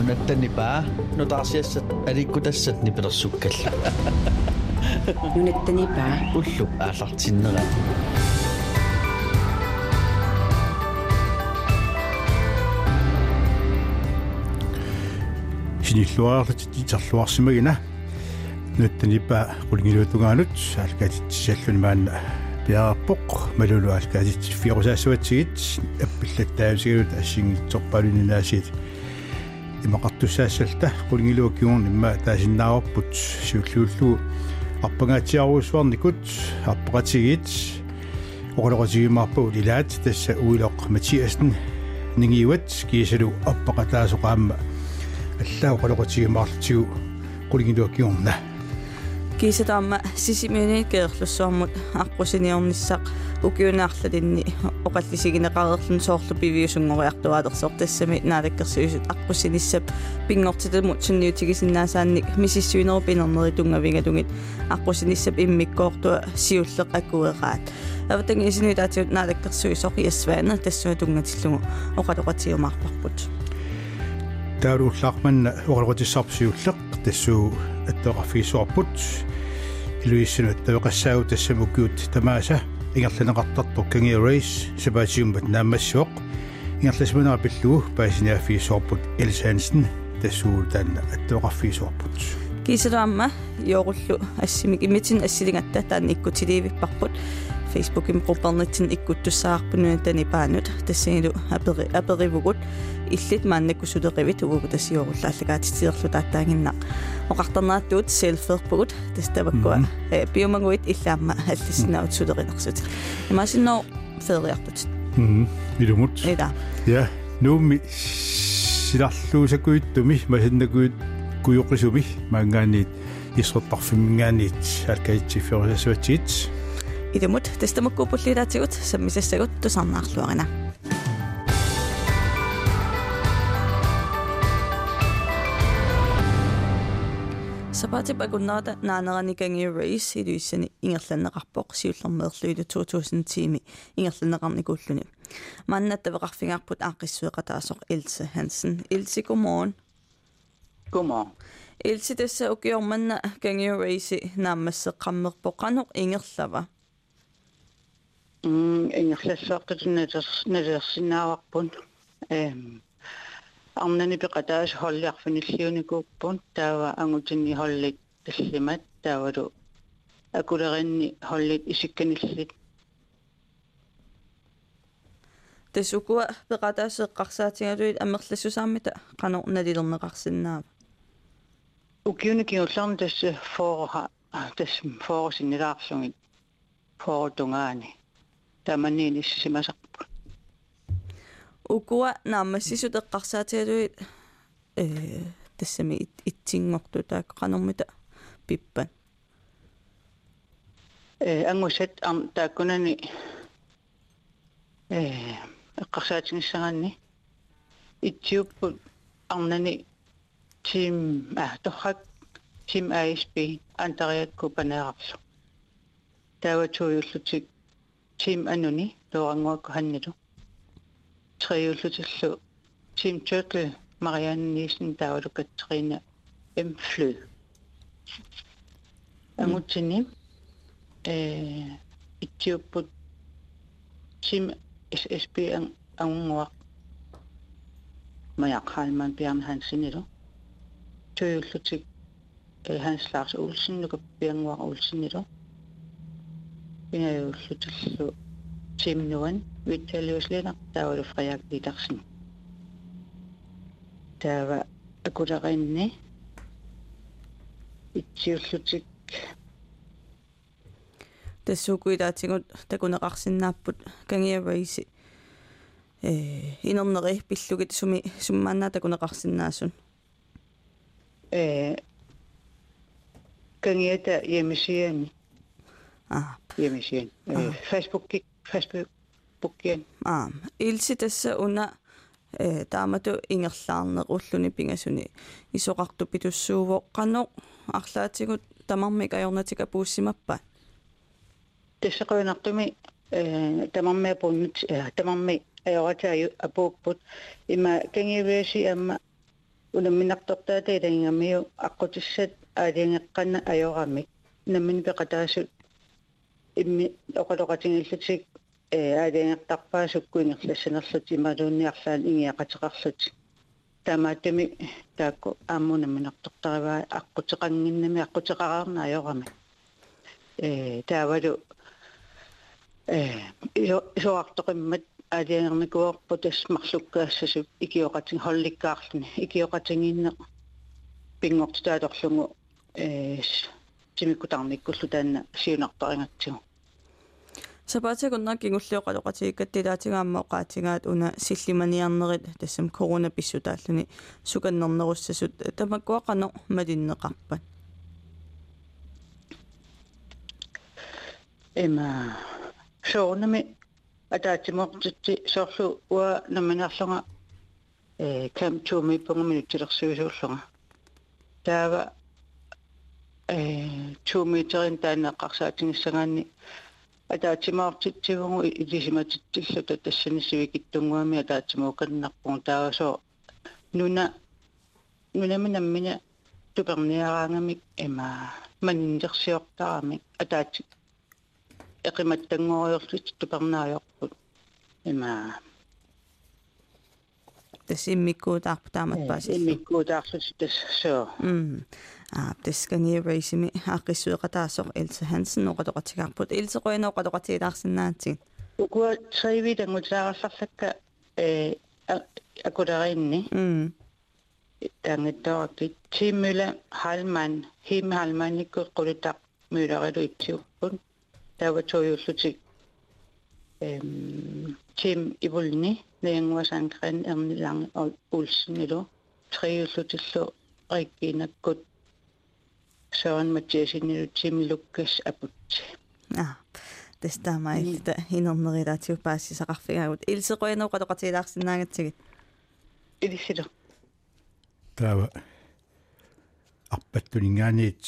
нунаттанипаа нутаарсиассат аликкутассат нипилерсуккалла нунаттанипаа уллу ааллартиннера синиллуаарлат титерлуарсимагина нуттанипаа qulngiluutugaanut алкатитсаллуни маанна пиарпоқ малулу алкатит фиорусаассуатсигит аппиллаттаавсигилут ассингитсорпалунинаасиит имақартуссаассалта qulngiluukkiуун имма таасиннаарпут сиуллууллу арпагаатиаруусуарникут арпақатигит оқалоқатигимаарпу илаат тасса уилоқ матиасн нингиуат киисалу аппақатаасоқаама аллаа оқалоқатигимаарлутигу qulngiluukkiuunна кисатаама сисимини кеерлуссуармут аққусиниорниссақ укиунаарлалинни оқаллисигинеқареерлун соорлу пивиусунгориартуаалерсоор тассами наалаккерсиусут аққусиниссап пингортитамут сунниутигисиннаасаанник мисиссуинеру пинернери тунгавингатугит аққусиниссап иммиккоортуа сиуллеқ акуераат аватанги исинуитаатиут наалаккерсуи соқиассваана тассуа тунгатиллугу оқалоқатиумаарпарпут таалууллаарманна оқалоқатиссарпсиуллеқ тассуу аттоқарфигисуарпут илуиссинут тавеқассаагу тассамуккиут тамааса ингерланеқартартор канги рейс сабаатигумбат наамассуоқ ингерласманера пиллугу паасиниафигисуарпут элсаансен тассуу таанна аттоқарфигисуарпут кисалаама йоруллу ассимик имитин ассилингатта таанни иккутиливиппарпут Facebook-им группернитсин иккуттуссаарпунуна тани паанут тассигилу апери аперивугут иллит мааннаккусулеқивит угу тассиоруллааллагаатитиерлу тааттаагиннақ оқартернааттуут селферпугут таставаккуа э биомагуит иллаама аллиссинаут сулеқинерсут имасинноо фериартут мм илумут ида я нууми силарлуусакуиттуми масиннакуит куйоқисуми маангаанит исрутарфимингаанит алкаитсифферисасуатсиит идумут тастамаккуупуллилаатигут саммисассагут тусарнаарлуарина Sabati bagunnaata naaneranikangii race i iluissani ingerlanneqarpoq siullermeerluilu 2010-mi ingerlanneqarnikulluni. Mannattaveqarfingaarput aaqissueqataasoq Ilse Hansen. Ilse, godmorgen. Godmorgen. Ilse, tässä ukiormanna kangii race naammasseqqammerpoqanuq ingerlava. Mm, ingerlassaaqqitinnatas nalersinnaavaqpun. Ehm арнани пеқатаас холлиарфиниллиуникууппун таава ангутинни холлик таллимат таавалу акулеринни холлик исикканиллит тасукуа пеқатаасеққарсаатингалуит амерлассусааммита қанор налилернеқарсинаава укиуникиулларни тасса фоорха тас фоорсиннилаарсугит фоортунгаани таманниини симасарпут укуа наамассисут эққарсаатигалуит э тассами итсингорту таак қанормита пиппан. Э ангусат ам тааккунани э эққарсаатингиссагаанни итсиуппут арнани тим а торхак тим ASP антариакку панеарарлу тааватуйуллутик тим ануни лорангуакку ханнилу triulutillu Tim Tøtle, Marianne Nissen, David og Katrine M. Flø. Mm. Amutini, øh, Etioput, Tim SSB Angungwak, Majak Halman Bjørn Hansen, ikke? Triulutik øh, Hans Lars Olsen, Luka Bjørn Olsen, ikke? Binajuulutillu Tim Nguyen, Frederik Littersen taava akularinni itsiullutik тассуукуилаатигут такунеқарсинааппут кангиаваиси э инернери пиллугит суми суммаанаа такунеқарсинаасун э кангиата ямисиани аа. Ямисиан э фейсбук фейсбук киан аа илси тасса уна э таамату ингерлаарнеқ уллуни пингасуни исоқарту питуссуувоо қано арлаатигут тамармик ajornatika puussimappaat тассақуинартуми э тамармиа пуннут тамарми аёратаа апууппут има кангивээси амма унамминартортаата илангамиу аққутиссат аалиангеққанна ajorami наммин пеқатаасут имми оқалоқатингиллутик э аалиангеқтарпаасуккуингерлассанерлут ималуунниарлаан ингиақатеқарлут. Тамааттами таакку ааммунамминартортариваа аққутеқангиннами аққутеқараарна ajorami э таавалу э исоартоқиммат аалиангерникуорпу тас марлуккаассасуп икиоқатин холликкаарлуни икиоқатингинне пингортутааторлугу э тимиккутарниккуллу таанна сиунартарингатсигу сапаатигуннаа кингуллиоқалоқатигиккаттилаатигаамма оқаатигаат уна силлиманиарнерит тассам корона писсутааллуни суканнернеруссасут тамаккуақано малиннеқарпат эма соонами атаатимортитти соорлу уа наминарлунга э кам туми пунгаминутилерсуисууллунга таава э туми-терин таанеққарсаатингиссагаанни атаатимаартитсигугу илисиматиттиллута тассани сивикиттунгуами атаатимууканнарпугу таавасоо нуна нунаминаммина туперниараангамик эма маннерсиортарамик атаати эқиматтангориорлут тупернааёрпут эма тасиммиккуутаарпу таамат пааси иммиккуутаарлут тас соо м а тесканеерисими ааққиссуеқатаасоқ Элса Хансен оқалоқатигаарпут Элса қойно оқалоқатигаарсинаатсиг ukua treivi tangutsaarallarlakka э акулеринни м тангиттоорки тиммула халман хим халманикку qulitaq мюлерилу итсиуппун тава тоюллутик эм тим ивулни неангуасаанкран эрнилаанг улсинилу триуллутиллу риккинаккут Søren Mathiasinillu Tim Lukas aputsi а тестаамаилта хинернерилаатиу паассисақарфигаагут илсеқуиноо қалоқатилаарсинаагатсигит илисилу таава. Арпаттунингаанит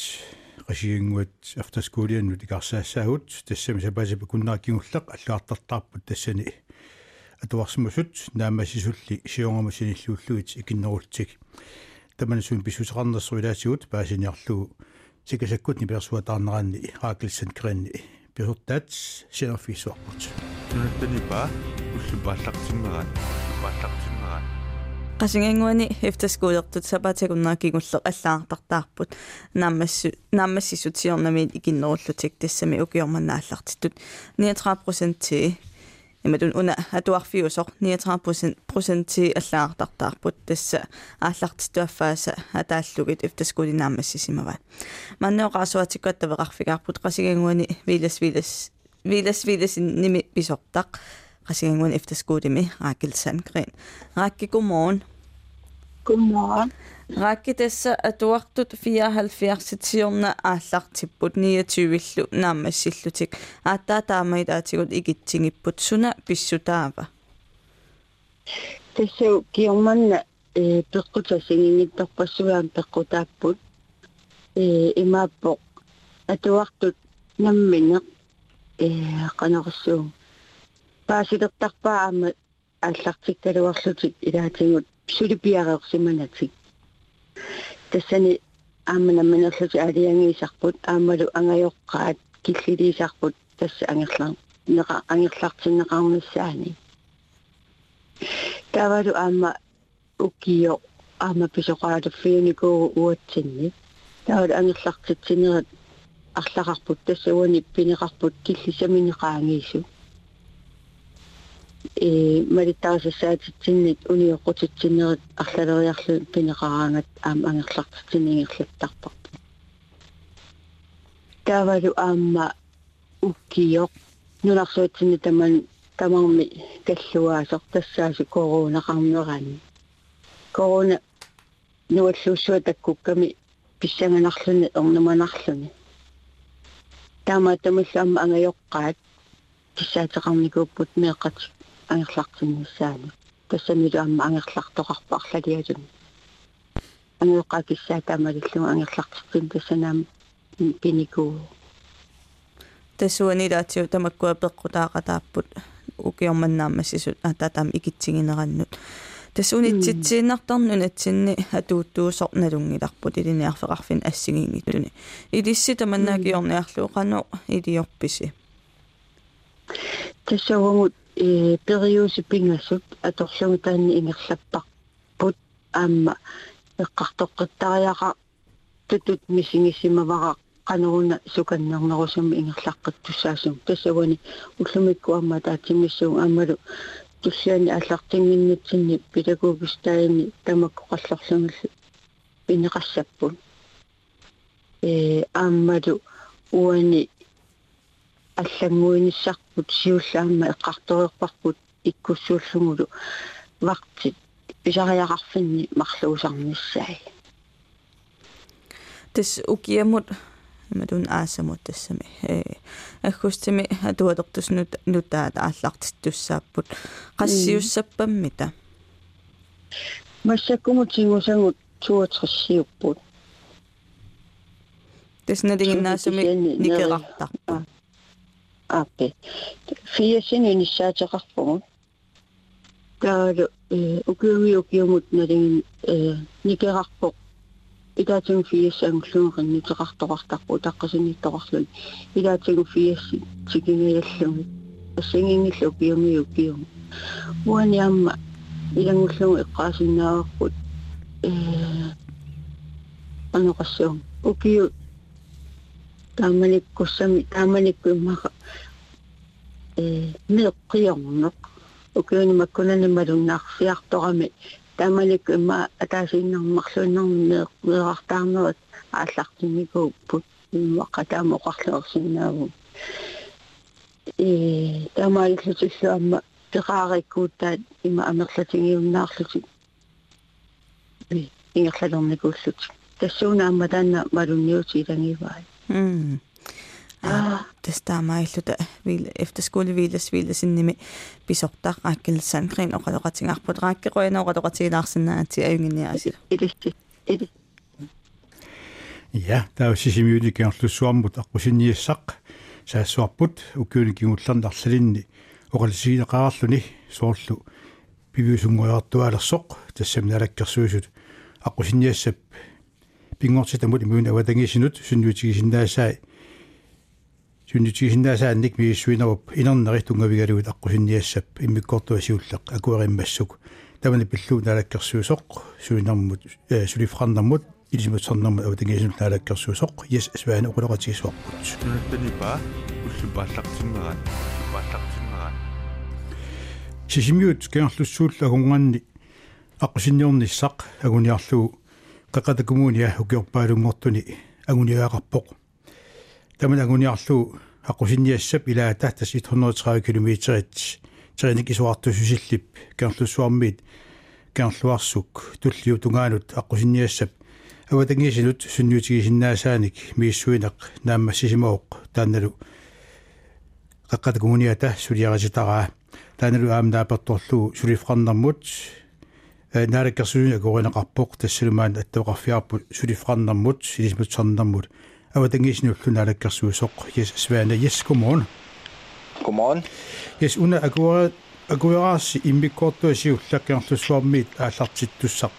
qasiginguat aftaskuuliannut ikarсаассаагут тассами сапасипа куннааккигуллеқ аллаартартаарпут тассани атуарсимусут наамасисулли сиунгама синиллууллугит икиннерултик таманасуун писсусеқарнерсуилаасигут паасиниарлугу сикасаккут ниперсуатаарнераанни раакилсан керинни писуртаат синерфисуарпут нунаттанипа уллупааллартиммерат уллупааллартиммерат qasingangуани efterskolertut sapatakуннаакигулле аллаартартаарпут. Нааммассу нааммассисутиорнамиит икиннеруллутик тассами укиорманнааллартиттут 39% ти иматун уна атуарфиусоқ 39% проценти аллаартартаарпут тасса ааллартитуаффааса атааллугит efterskoli нааммассисимава маннеоқарсуатиккуатта веқарфигаарпут qasingangуани вилас вилас вилас вилас ними писортақ qasingangуани efterskoli раакилсан грин раакки гуморн Godmorgen. Rakki tässä tuartut 74 ааллартиппут 29-лу наамассиллутик ааттаа таамаилаатигут игитсигиппут суна писсутаава Tässä kiommanna peqqutasiнгингитторпассуаан peqqutaapпут э имааппо атуартут намминеq э qaneriссуу паасилертарпаа аама ааллартиккалуарлутик илаатингут сулипиареерсиманатик тассани ааманамминерлути алиангиисарпут аамалу ангайоққаат киллилиисарпут тасса ангерлар нера ангерлартиннеқармиссаани тавалу аама укио аама писоқаалуффиуникуу уатсинни. Тавалу ангерлартитсинерат арлақарпут тассауани пинеқарпут киллисаминеқаангиису э малиттарисаатитсинник униоққутитсинерит арлалериарлу пинеқараангат аама ангерлартитсинигерлаттарпарпу тавалу аама уккиоқ нунарсуутсинни таман тамарми каллуаасор тассааси коронақарнерани корона нуаллууссуа таккукками писсанганарлуни эрнуманарлуни таама тамаллаама ангайоққаат тиссаатеқарникууппут меэққати ангерлартиннссаани тассамилу амма ангерлартоқарпа арлалиалун ангеққа киссаатаамалиллуга ангерлартитсин тассанаам пиникуу тассуанилаатиу тамаккуа пеққутаақатааппут укиорманнаамассисут ататаам икитсигинераннут тасунитситсииннартарнун атсинни атууттуусорналунгиларпут илиниарфеқарфин ассигингитуни илисси таманнаакиорниарлуоқано илиорписи тассавгут э периуси пингассут аторлугу таанни ингерлаппарпут аама эққартоққиттариаqa тутут мисингиссимавара qanuruna sukannarnerusumi ingерлаққиттуссаасум тассавани уллумикку аама таатимиссуун аамалу туллаани аллартингиннитсинни педагогистаани тамакку қаллерлунгаллу пинеқассаппут э аамалу уани аллангуиниссарпут сиуллаама эққарториорпарпут иккуссууллугулу вартит писариақарфинни марлуусарниссаи тас укиамут иматун аасамут тассами э аггустими атуалертуснут нутаат ааллартиттуссааппут. Qassiussappammita массаккумут сигусангут туатрессиуппут тэснадигиннаасами никерартарпа аппе фиасин юниссаатеқарпугу таалу э укиуми укиумут налигин э никерарпоқ илаатигу фиассаангуллунгерин нитеқартоқартарпу таққасинниттоқарлун илаатигу фиасси тикингиаллуги ассангингиллу укиуми укиум уани амма илангуллугу эққаасиннаагарпут э анеқассуум укиу тааманиккуссами тааманиккуиммаqa э меққиорнеқ укиуни маккунани малуннаарсиарторами таамалик има атаасииннэрмарлуиннэрми меэрартаарнерат ааллартимикууппут иммақатаама оқарлуерсинаагу э таамааллутиллуамма пеқаариккуутаат има амерлатингиуннаарлутик э ингерлалерникууллут тассуунаамма таанна малунниути илангиваа м тестаамаиллута вил efterskolevilas vilasinними писортаа аккилсан крин оқалоқатингарпут рааккеқуянаоқалоқатигилаарсинаати аюнгиниаасил илисти или ja таусисимиуликиарлуссуармут аққусинниассақ саассуарпут уккууникигулларнарлалинни оқалисигинеқарарлуни соорлу пивиусунгуяартуалерсоқ тассаминалаккерсуусут аққусинниассап пингортитамут имуун аватангисинут сунниутигисиннаасаа суннитигисиннаасаанник мииссуинеруп инернери тунгавигалугут аққусинниассап иммиккортуасиуллеқ акуариммассук тамани пиллуу налаккерсуусоқ суинермут сулифрарнэрмут илисимутсарнэрмут аватангисинут налаккерсуусоқ yes сваана оқулоқатигисуарпут нунаттанипа уллупааллартиммерат уллупааллартиммерат сисимиут кеарлуссуулла хунгуанни аққусинниорниссақ агуниарлугу қақатакумууниа укиорпаалунгортуни агуниаақарпоқ таман агуниарлугу аққусинниассап илаата тас 130 км териник исуартусусиллип кеарлуссуармиит кеарлуарсук туллиу тунгаанут аққусинниассап аватангисинут сунниутигисиннаасааник мииссуинеқ нааммассисимаоқ таанналу қаққатакумуниата сулиараситараа таанналу аамнааперторлу сулифқарнэрмут наараккерсуни акоринеқарпоқ тассалумаан аттоқарфиарпут сулифқарнэрмут силисмутсарнэрмут аватангисинуллуна алаккерсуусоқ yes сваана yes godmorgen godmorgen yes una akura akuerаарsi иммиккортуасиуллаккерлуссуармиит ааллартиттуссақ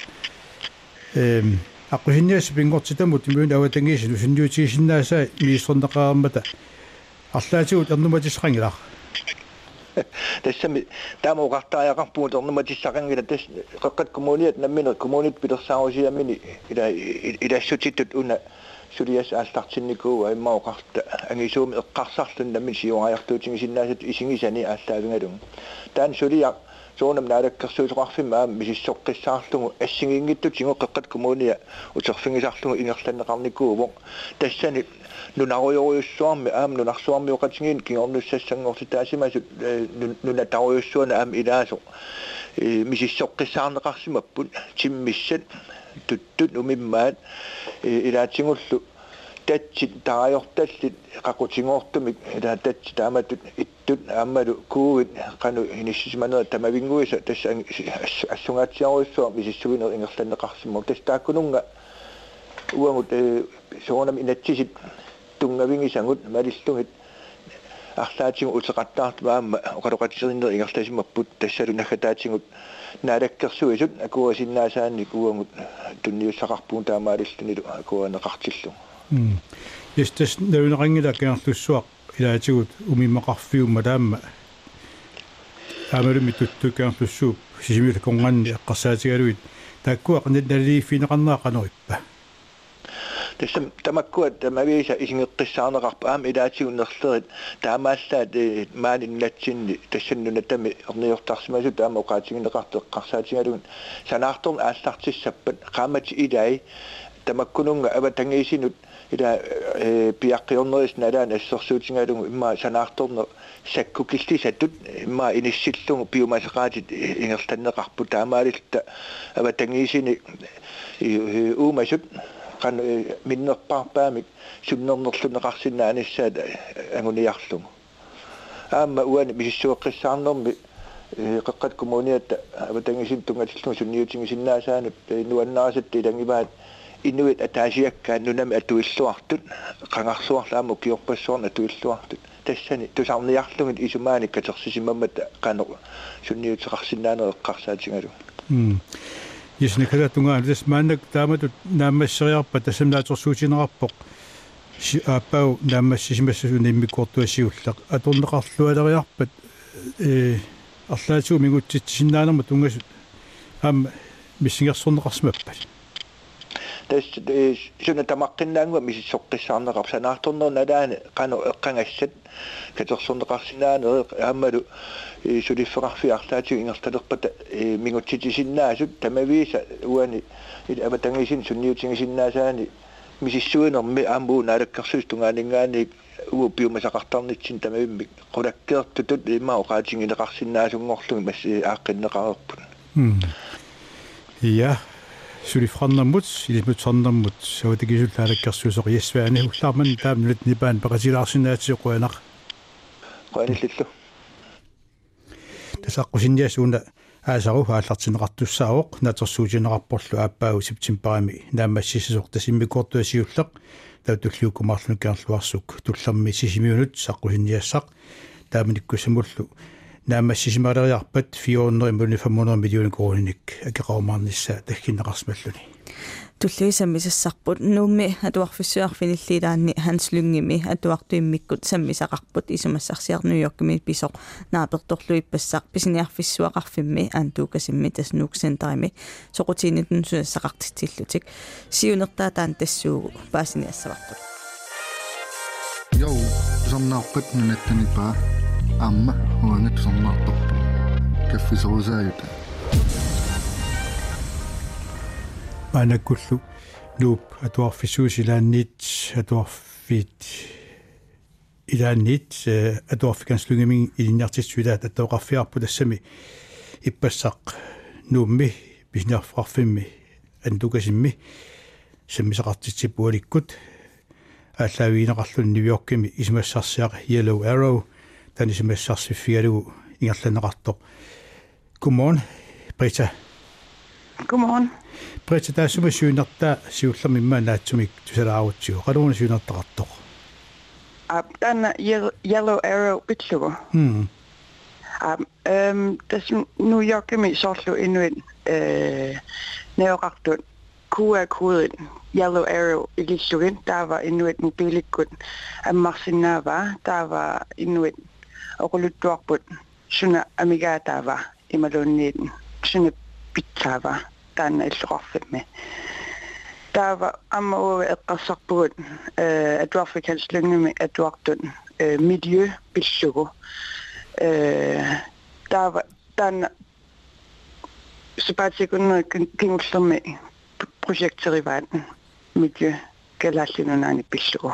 эм аққусинниас пингортитамут имуун аватангисину синниутигисиннаасаа мииссорнеқараммата арлаатигут ернуматисрангилаа тассами таамоқартааяқарпуут орнуматиссақангила тас қеққат коммуниат намминер коммунит пилерсаарусиаммини ила илассутиттут уна сулиас ааллартинникуу иммаоқарта ангисууми эққарсарлун намми сиуариартуутинги синнаасат исигисани ааллаавингалун таан сулиа соонам наалаккерсуутоқарфимма аама мисиссоққиссаарлугу ассигингиттут сингоққеққат коммуния утерфингисарлугу ингерланнеқарникуувоқ тассани нунаруйоруйуссуарми аам нунарсуарми оқатингин киорнуссассангорти таасимасут нунатаруйуссуана аам илаасо мисиссоққиссаарнеқарсимаппут тиммиссат туттут умиммаат илаатсигуллу татсит тараёрталлит qaqutigoortumik ila tatsi taamatut ittut aammalu kuugit qanu inissimanera tamavingguisa tassa assungaatsiaruissuar misissuginer ingerlanneqarsimmo tas taakkununga uangut soonam inatsisit tungavingisangut malillungit арлаатигу утеқаттаартмаама оқалоқатсериннер ингерласимаппут тассалу наггатаатигут наалаккерсуисут акуасиннаасаанни куангут тунниуссақарпуун таамаалиллунилу акуанеқартиллу м истэс навинеқангила киарлуссуақ илаатигут умиммақарфиумма таама таамалуми туттукиарлуссууп сисимила конганни эққарсаатигалуит тааккуақ наллиффинеқарнаақанериппа тассам тамаккуат тамависа исингеққиссаарнеқарпа аама илаатигуннерлерит таамааллаат мааниннатсинни тассаннуна тами орниортарсимасу таама оқаатигинеқарту эққарсаатигалугун санаарторн ааллартиссаппат qaamati илай тамаккунунга ава тангиисинут ила пиаққиорнерис налаан ассорсуутингалугу имма санаарторнер саккукилли саттут имма иниссиллугу биомасеқаатит ингерланнеқарпу таамаалилта ава тангиисини уумасут qan minnerparpaamik sunnernerlunеqarsinna anissaat anguniarlugu aamma uani misissueqqissaarnermi qeqqat kommuniatta avatangisin tungatillungu sunniutingisinnaasaanup nuannarasatti ilangimaat inuit ataasiakkaan nunami atuilluartut qangarluarlaamu kiorpassuarna atuilluartut тассани тусарниарлугит исумаани катерсисимаммата qano sunniuteqarsinnaanер эққарсаатингалу м исникала тунгаалис маанак тааматут наамассериарпа тассамнаатерсуутинерарпоқ си ааппау наамассисимассасуни иммиккортуассиуллақ аторнеқарлуалериарпат э арлаатсуу мигутситсиннаанерма тунгасут аама миссингерсорнеқарсимаппас suna tamaqqinnaanguam isissoqqissaarnerqarsanaartornernalaani qanu eqqangassat katersorneqarsinaanu aammalu sulifferarfiarlaatigu ingertalerpata minguttitissinnaasut tamaviisa uani ila abatangisin sunniutingisinnaasaaani misissuinermi aambuunaalakkersuus tungaaningaani uo piumasaqartarnitsin tamavimmik qulakkeertutut imma oqaatingileqarsinnaasungorlugi mas aaqqinneqarerpun ja сулифрарнаммут илимутсарнаммут саватикисуллаалаккерсуусоқ яссуани уллаарман таамнут нипаан пақасилаарсинаатиоқуанақ qanillillu тасаққусинниасууна аасару хааллартинеқартуссаавоқ натерсуутинеқарпорлу ааппаагу септимбарами наамассисисоқ тасиммикуортуасиуллеқ таутуллуукумаарлуну каарлуарсук туллерми сисимиунут саққусинниассақ тааманиккусамуллу наамассисималериарпат 400 500 миллион кроник акеқаумаарнissaа таггиннеқарсмаллуни туллуисаммисассарпут нуумми атуарфиссуарфиниллилаанни ханслунгими атуартуиммиккут саммисақарпут исумассарсиарнуйоркими писоқ нааперторлуиппассақ писиниарфиссуақарфимми аантуукасимми таснууксентарими соқутиинитун суассақартитсиллутик сиунертаатаан тассуугу паасиниассавартут йоу сомнаарпат нунаттанипаа أما هو نت صناع طب. كفي زايد أنا كله لوب أتوقف في سوش إلى نيت أتوقف في إلى نيت أتوقف في كنسلوغي من إلى نيت سويدات أتوقف في أبو دسمي. إبساق نومي باش نعرف فمي أندوكا سمي سمي سقطت تسيب وليكوت. أتلاوينا قتلوا نيويورك إسمه ساسياق يلو أرو tanisimassarsiffigaligu ingerlanneqartoq Godmorgen, Britta. Godmorgen. Britta, der er som er synerta, sivler min mand, at som ikke du sætter af til. Hvad er hun synerta rettok? Den er Yellow Arrow bitsugo. Hmm. Um, der som nu jeg kan mig sortlo endnu ind, nærrektun, QR-koden, Yellow Arrow i Lissugen, der var endnu et en billig der var endnu et inuit oquluttuarput suna amigaataava imalunniit suna pitsaava taanna illuqarfimmi taava amma uwe eqqarsarpugut eh atuarfikanslungimi atuartut eh miljø billugu eh taava taanna супаатикуннер кингуллерми проектериваат миджэ галааллинунаани пиллугу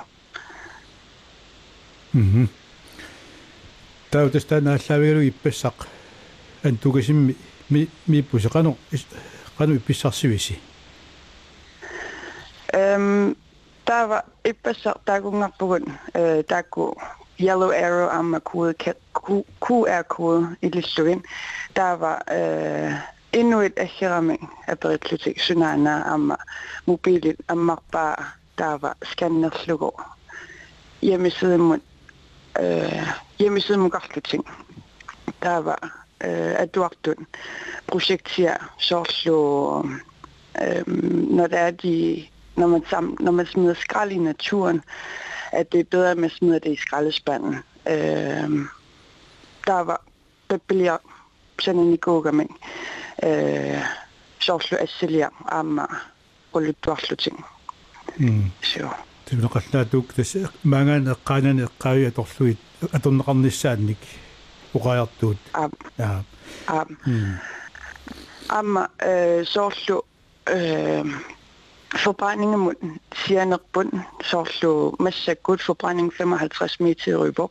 мм таутастаанааллавигалу иппассақ антугасимми ми миппусеқану қану ипписсарсивиси эм тава иппасса таагунгарпугут э таакку yellow arrow amma kode QR kode illusuin tava э inuit assirami aperitlutik sunana amma mobilit ammarpaa tava skannerlugu hjemmesiden mut øh, hjemmeside mugarluting. Der var øh, atuartun projekter sorglo øh, når der er de når man sam, når man smider skrald i naturen, at det er bedre, at man smider det i skraldespanden. Øh, der var der bliver sådan en kogamen. Øh, sorglo asilia amma quluttuarluting. м Så тунеқарлаатук тас маангаан эққаанани эққаавиа торлуит аторнеқарниссаанник уқаяртуут am, аа am. м Amma øh, sorglo øh, forbrændingen mod Siernerbund, sorglo masse godt forbrænding 55 meter i Røber.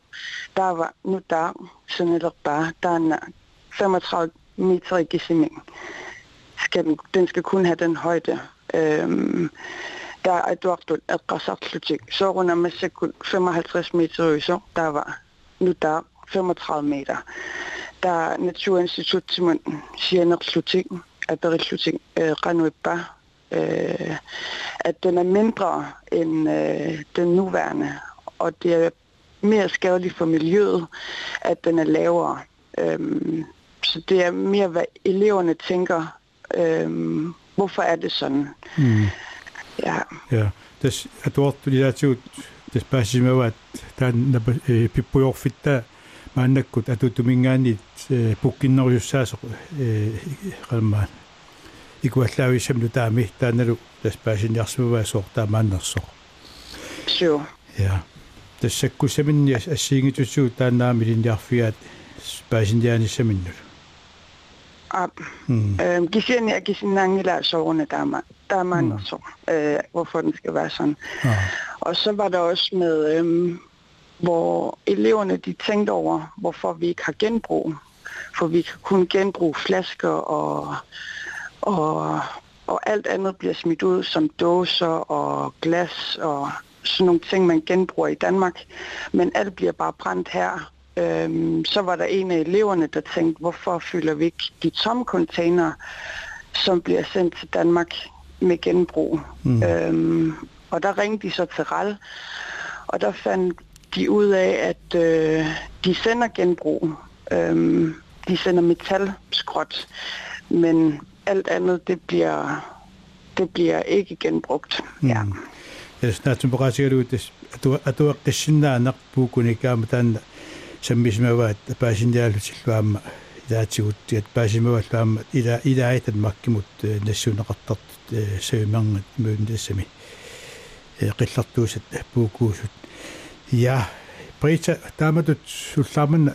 Der var nu der, sådan eller bare, der er en 35 meter i Gissiming. Skal den, den skal kun have den højde. Øhm, der er et duagt at græsartlutik. Så runder masse 55 meter i så, der var nu der 35 meter. Der er Naturinstitut til munden, Siernerbund, Aberitluting, øh, Ranuiba, øh, at den er mindre end øh, den nuværende, og det er mere skadeligt for miljøet, at den er lavere. Øhm, så det er mere, hvad eleverne tænker, øhm, hvorfor er det sådan? Mm. Ja, я тас атуартулилаатигут тас паасимаваат таан пиппуйорфитта мааннаккут атутумингаанит пуккиннериуссаасоқ э қалма икуаллаависсамну таами тааналу тас паасиниарсимаваа соортаа мааннерсоқ så Ja. Тассаккусаминни ассиингитуссуу таанаами линниарфигаат паасинианissaminnут. Mm. Øhm, Gisinja, Gisinangela, sovende damer. Der er mange mm. øh, hvorfor den skal være sådan. Ja. Og så var der også med, øhm, hvor eleverne de tænkte over, hvorfor vi ikke har genbrug. For vi kan kun genbruge flasker og, og, og alt andet bliver smidt ud som dåser og glas og sådan nogle ting, man genbruger i Danmark. Men alt bliver bare brændt her. Øhm, så var der en af eleverne, der tænkte, hvorfor fylder vi ikke de tomme container, som bliver sendt til Danmark med genbrug. Mm. Øhm, og der ringte de så til RAL, og der fandt de ud af, at øh, de sender genbrug. Øhm, de sender metalskrot, men alt andet, det bliver, det bliver ikke genbrugt. Mm. Ja. Jeg snakker på at du at du er qishnaa naqbu kunika саммисмаваат паасиниалутиллуаама илаатигут тиат паасимаваллуаама ила илаайтат маккимут нассунеқартарт савимангат муундассами э қиллартуусат пуукуусут я Брita тааматут суллааманна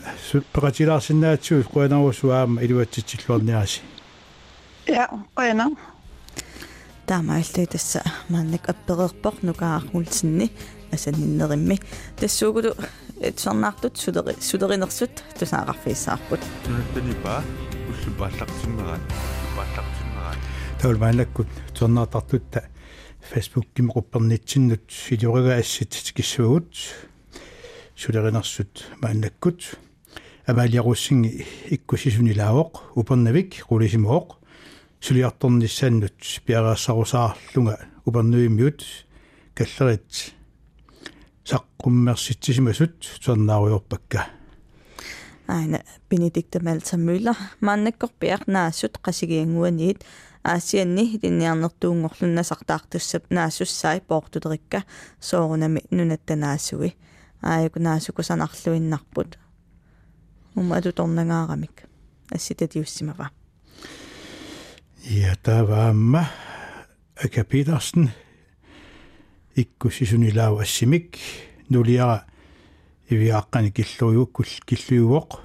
пеқатилаарсинаатсуус қуанарусуаама илуатситсиллуарниаси Ja, og ender. таамааллуи тасса мааннак апперерпоқ нукаармулсинни асаниннеримми тассуугулу сорнаартут сулери сулеринерсут тусаагаарфиссаарпут тунаттанипаа уллупааллартиннерат уллупааллартиннерат таулмаанаккут туернаатартутта Facebook кимеқуппернитсиннут филиорига ассит киссуагут сулеринерсут мааннаккут амаалиаруссинги иккусисунилаавоқ упернавик qulисимооқ сулиарторниссааннут пиараассарусаарлунга упернуиммиут каллерит саққуммерситсисимасут туернааруйорпакка аина бенедикта малта мюллер мааннаккор пиарнаассут қасигиангуаниит аасианни линниарнертуунгорлуннасартаартуссап наассуссаи поортулерикка соорунами нунаттанаасуи ааюкунаасукусанарлуиннарпут ума атуторнагаарамик асситатиуссимава Ja, der var ma Aka Petersen иккусисунилаава ассимик нулиара ивиааққани киллуйуккул киллуйуоқ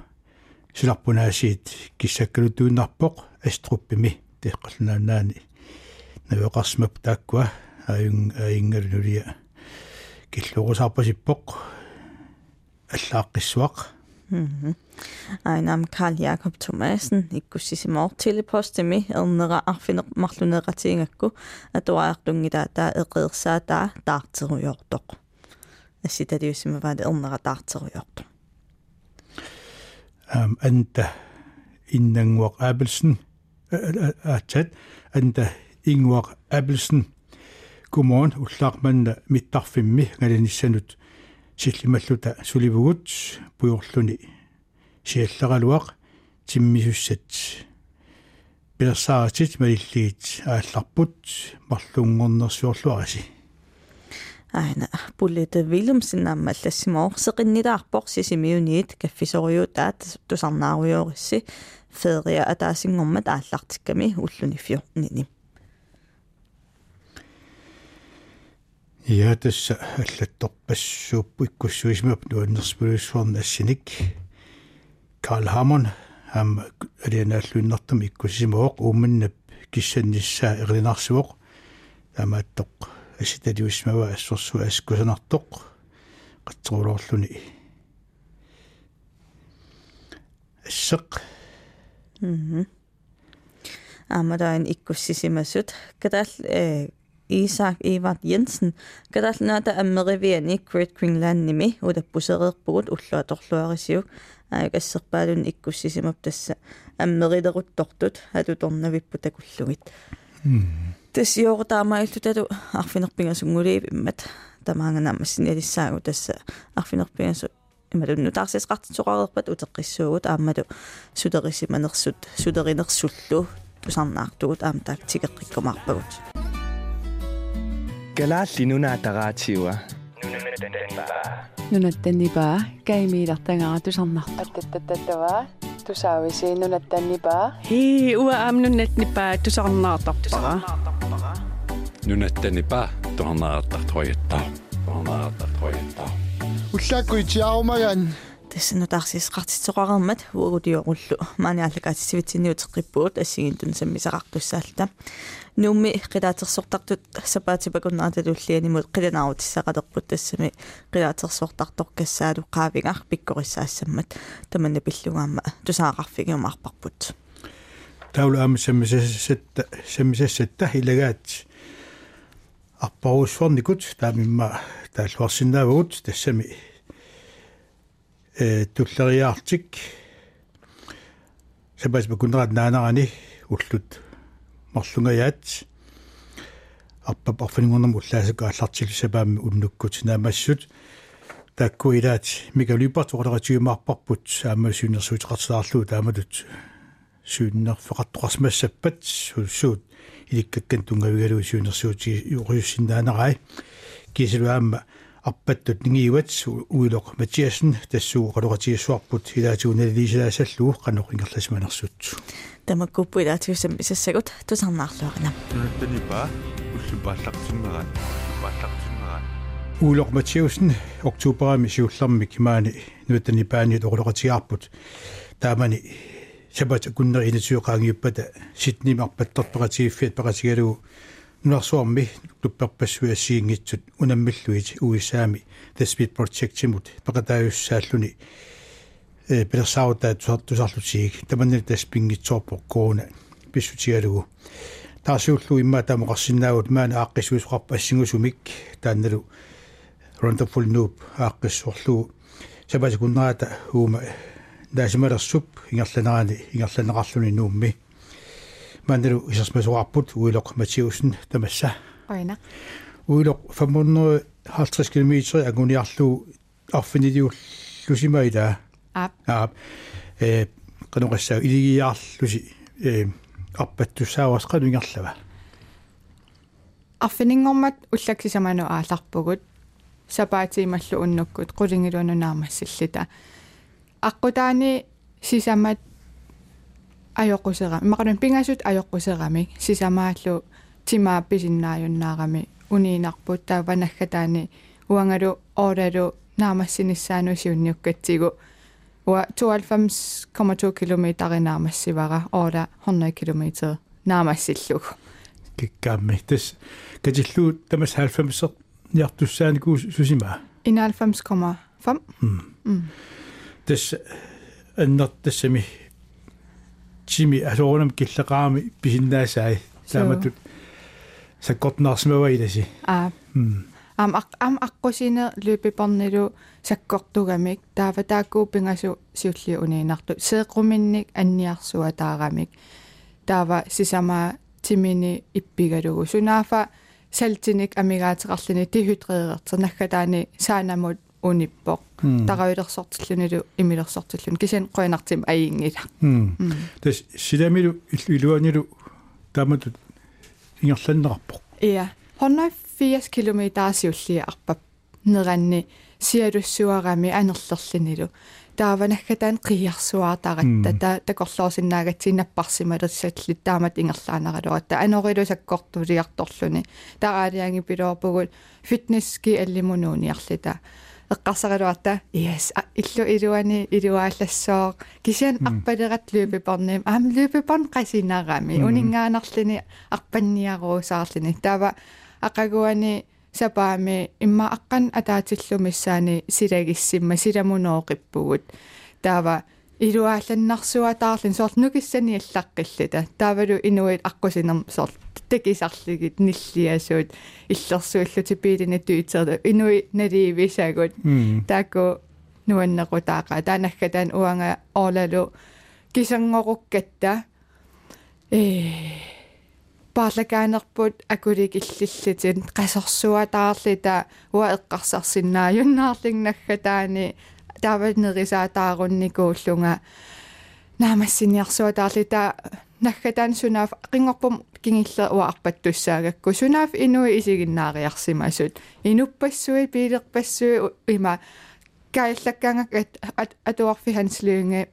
силарпунаасиит киссаккалутууннарпоқ аструппими теққалнаанаани навеқарсмап тааккуа аюн аингалу нулия киллуурусаарпасиппоқ аллааққиссуақ Einam Karl Jakob Thomasen ikkussisimaor telepostimi ernera arfineq marluneqatiingakku atuaarlungila taa eqeersaa taa taarteruyortoq assitaliussimavaat ernera taarteruyortoq um, anta innanguaq Abelsen atsat anta inguaq Abelsen Godmorgen ullaarmanna mittarfimmi ngalinissanut силлималлута суливугут пуйорлуни сиаллералуақ тиммисуссат пилерсааратит малиллигит аалларпут марлунгорнерсуорлуараси аана пуллета вилумсиннаамма аллассимаорсеқиннилаарпор сисимиуниит каффисориутаат тусарнааруйоорисси феерия атаасингормат ааллартикками уллуниффиор tässä allatoppassuuppu ikkussuismap nuannerspuluussuarn assinik Karl Hammond ham alianaalluinnertam ikkusisimooq uummannap kissannисsaa erlinarsuoq тамааттоq аситалиусмава ассорсу аскусанартоq qatsuulorluni ассеq мм амадаан иккуссисимассут. Катаал э Isak Evert Jensen катаалнаата аммеривиани Great Greenland ними улаппусереерпугут уллуаторлуарисиу аакассерпаалун иккуссисимап тасса аммерилеруттортут алуторнавиппу такуллугит тасиор таамаиллу талу арфинерпингасунгулиип иммат тамаанганаамассиниалиссаагу тасса арфинерпингасу ималунну таарсисқартитсоқарерпат утеққиссуугут аамалу сулерисиманерсут сулеринерсуллу тусарнаартугут аама таак тигеққиккомаарпагут галаалли нунаатараатиуа нунаттаннипаа каймиилартангара тусарнарта аттаттаттава тусаависи нунаттаннипаа хи уа аамнуннатнипаа тусарнаартартара нунаттаннипаа торнаартартруйаттаа торнаартартруйаттаа уллааккуитиарумаган тассану таарсисқартитсоқарермат уагулиоруллу маниаллакаатисивитсиниутеққиппуут ассигинтун саммисақартуссаалта нуумми қилаатерсортартут сапаатипакуннааталуллианимут қиланаарутиссақалерпут тассами қилаатерсортартор кассаалу qaavingар пиккорissaaссаммат таманна пиллугаама тусаақарфигиумаарпарпут таулу аама саммисассатта саммисассатта илагаат арпарусфорникут таамимма тааллуарсинаавагут тассами э туллериаартик сапаатипакуннерат наанерани уллут Марлунгаyaat арпап арфингорнам уллаасаку аллартилусапаами уннуккут наамассут таккуилаат микалипарт оқалератиумаарпарпут аама сюнерсуутеқартилаарлуу таамалут сюннерфеқартоқарсмассаппат сулсуут иликкаккан тунгавигалуу сюнерсуути юриуссиннаанерай кисилуаама арпаттут нингиуат уилоқ матиасен тассуу қалоқатиассуарпут илаатиуналилисалаасаллуу қаноқ ингерласманерсут тамаккуппу илаатиуссам исассагут тусарнаарлуарина нунаттанипаа уллупааллартиммерат уллупааллартиммерат уилоқ матиусен октуберами сиуллармик имаани нуаттанипаани оқолоқатиарпут таамани сабат куннер инатиоқаангиуппата ситнимарпаттарпеқатигиффиат пеқатигалугу нуарсуарми тупперпассуассиингитсут унаммиллуит уисаами. The speed project тимут пеқатааюссааллуни э пилерсаутаа тусарлутиик таманнали таспингитсоорпо коона писсутигалугу таасиуллу имма таамоқарсинаагут маана ааққисуисоқарпа ассигусумик таанналу ронтафул нууп ааққиссорлуу сабаси куннаата уума даасималерсуп ингерланерани ингерланеқарлуни нуумми манеру исерсмасуарпут уилоқ матиусен тамасса ойна уилоқ 550 км агуниарлуу арфинидиуллусимаила ап ап э каноқассаа илигиаарлуси э арпаттуссаавас кануингерлава арфинингормат уллаксисаману ааларпугут. Сапаатиималлу уннуккут. Qulingilununаармассиллита аққутаани сисамат ajokkusera maqanun pingasut ajokkuserami sisamaallu timaa pisinnaajunnaarami uniinarput taavanaggataani uangalu ordalu naamassinissaanu siunniukkatsigu ua 92,2 kilometerinaamassivara orda 100 kilometer naamassillug киккаамми тас катиллуу тамас 90 няртуссаанику сусима 91,5 тас аннер тассами тими асоорнам киллеqaami писиннаасаи тааматут саккортнаарсмава иласи аа ам am am аққусине лүпипарнилу саккортугамик тааватааккууппингасу сиулли униинарту сеэқруминник анниарсуа таарамик таава сисама тимини иппигалугу сунаафа салтиник амигаатеқарлини тихүтреертер наггатаани саанамут униппоқ таравилерсортиллунилу имилерсортиллун кисин қоянартим аиингила тас силамилу илуанилу тамату ингерланнерпоқ иа хорнаф 80 kilometersiulliarpap neranni sialussuarami anerlerlinilu тааванаггатаан қиарсуаартаратта та такорлоорсиннаагатсиннаппарсималерсалли таамат ингерлаанералуатта анорилу саккортулиарторлуни тараалианги пилоорпугул фитнесски аллимунууниарлита эққарсарилуатта yes иллу илуани илуааллассоо кисиан арпалерат лүпипарним аам лүпипарн қасинаарами унингаанаарлини арпанниаруусаарлини таава ақагуани сапаами имма аққан атаатиллумиссаани силагиссимма силамунооқиппугут таава илуаалланнарсуатаарлин сорт нукиссани аллаққиллита таавалу инуит аққусинерм сорт такисарлигит ниллиасуут иллерсууллути пиилина туитерда инуи наливисагут тааку нуаннеқутаақа таанаггатаан уанга оолалу кисангоруккатта э паалакаанерпут акуликиллиллитин қасорсуатаарлита уа эққарсарсиннаа юннаарлингнаггатаани тааванерисаатаарунникууллунга наамассиниарсуатаарлита наггатаан сунаав қингорпум кингилла уа арпаттуссаагакку сунаав инуи исигиннаариарсимасут инуппассуи пилерпассуи има каиллаккангак атуарфи ханслуинге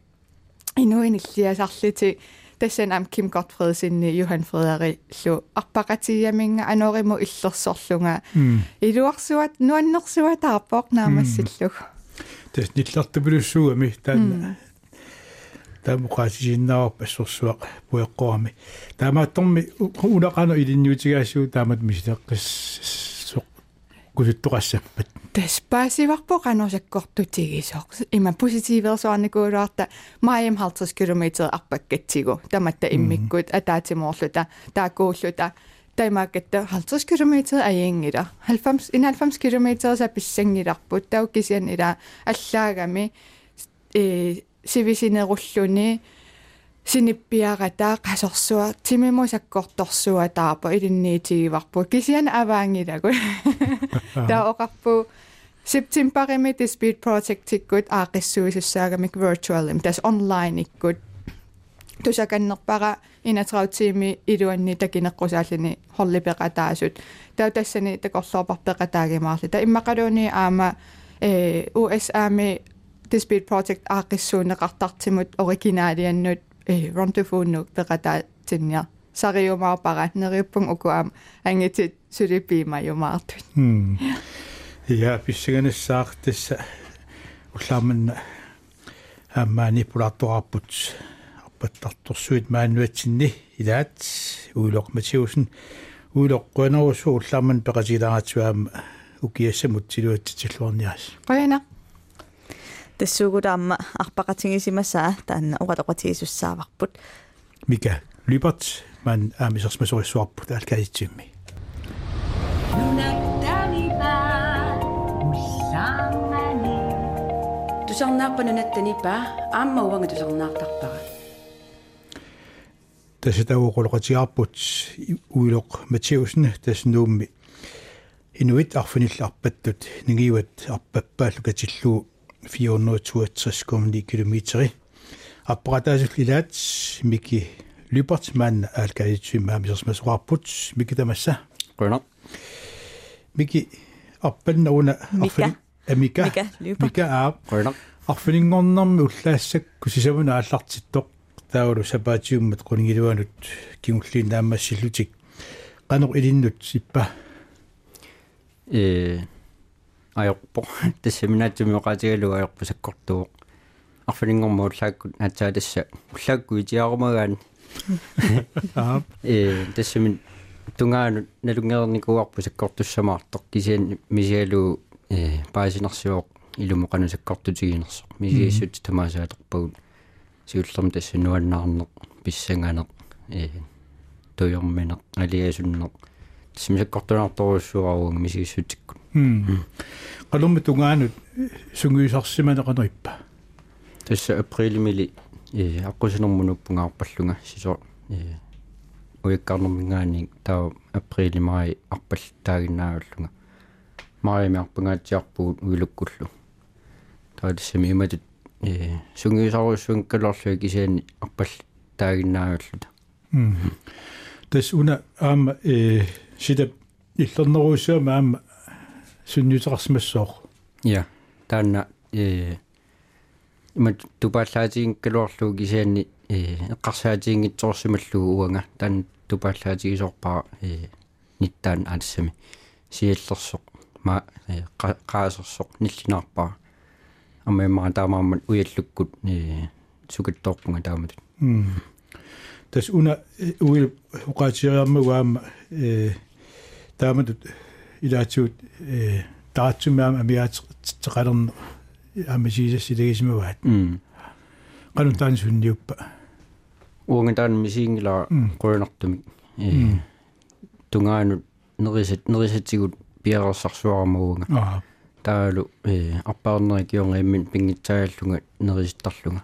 инуиниллиасарлити тассан ам Ким Готфредсинни Johan Frederi лу арпақатияминга анориму иллерсорлунга. Илуарсуат нуаннерсуатаарпоқ наамассиллуг. Тас ниллартупилуссуугами таан таамуқаасисиннаавар пассорсуақ пуэққорами таамаатторми улақано илинниутигаасуу таамат мисеққис кусуттоқассаппат таспаасиварпо канорсаккортутигисоо има поситиверсуарникуулуарта маим 50 км арпаккатсигу таматта иммиккут атаатимоорлута таакууллута таймааккатта 50 км аингила 90 90 км саписсангиларпут тауккисиан ила аллаагами э сивисинеруллуни синиппиаратаа qasоrsua тимиму саккорторсуа таапа илинниитигиварпу кисиан аваангилагу таа оқарпу септембарими the speed project иккут аақиссуисуссаагамик virtual им тас онлайн иккут тусаканнерпара инатраутиими илуанни такинеққусааллини хорлипеқатаасут таа тассани такорлоопарпеқатаагимаарли та иммақалууни аама э USA ми the speed project аақиссуунеқартартимут оригинаалианнут э перата тиння сариумаарпара нериуппун укуам ангитит сулипиима юмаартут я писсаганассаартасса уллааманна аамаани пулаартоқарпут арпаттарторсуит маануатсинни илаат уилоқ матиусен уилоқ қуанерусу уллааман пеқатилааратсуаама укиассамут силуатситиллуарниас қаяна тассуугулаама арпақатингисимасаа таанна уqatoqatigissussaavarput мика либерт ман аамисерсмасорissуарпут алкаитсимми тусарнааппанунаттанипаа аама уанга тусарнаартарпара тасатауоқулоқатиарпут уилоқ матиусен таснуумми инуит арфуниллаарпаттут нигиуат арпаппааллу катиллуу 462 километри аппаратаасул илаат мики либерт ман алкаитсимаа мисерсмасуарпут мики тамасса. Quna мики арпаннауна арфини амика мика аа quna арфинингорнэрми уллаассак кусисавуна ааллартиттоқ таулу сапаатиуммат quningilуанут кигуллиин наамассиллутик qanoq илиннут сиппа. Э ajorpo тассаминаатсумиоqaatiгалуг ajorpo саккортуоq арфилингормуу уллааккут аатсааласса уллаакку итиарумагаан аа э тассамин тунгаанут налунгерникуарпу саккортуссамаартоq кисиан мисиалу э паасинерсуоq илумоqanu саккортутигинерсоq мисиассут тамаасааторпагут сиуллерми тасса нуаннаарнеq писсанганеq э тоёрминеq алиасуннеq тассамисаккортунаарторуссуарууг мисиассутиккут qalummi tungaanut sungiusarsimaneqanerippa тасса априлимили э аққусинермунуппунгаарпаллунга сисо э уиккарнэрмингаани таа априлимаи арпаллтаагиннаагаллунга маримиарпангаатиарпуут уилуккуллу. Таатассами иматут э сунгиусаруссуун калорлуи кисиани арпал таагиннаагуллута тас уна аама э сита иллернеруусуама аама сунниутерсмассоо я таанна э имат тупааллаатигин калуарлуу кисиани э эққарсаатигингитсоорсималлугу уанга таан тупааллаатигисорпаа э ниттаан аалсами сиаллерсоқ ма qaasерсоқ ниллинаарпаа аммаамаа таамааммат уяллуккут э сукатторпунга тааматут тас уна уил уqaatiariarmaguaama э тааматут илаатсуут э таатсумаама амиаатеқалерна амасиисассилагисмаваат кану таан сунниуппа уунга таан мисиингила қуянартумик э тунгаанут нерисат нерисатсигут пиарерсарсуарамауга таалу э арпаарнери кионгаиммин пингитсагаллунга нериситтарлунга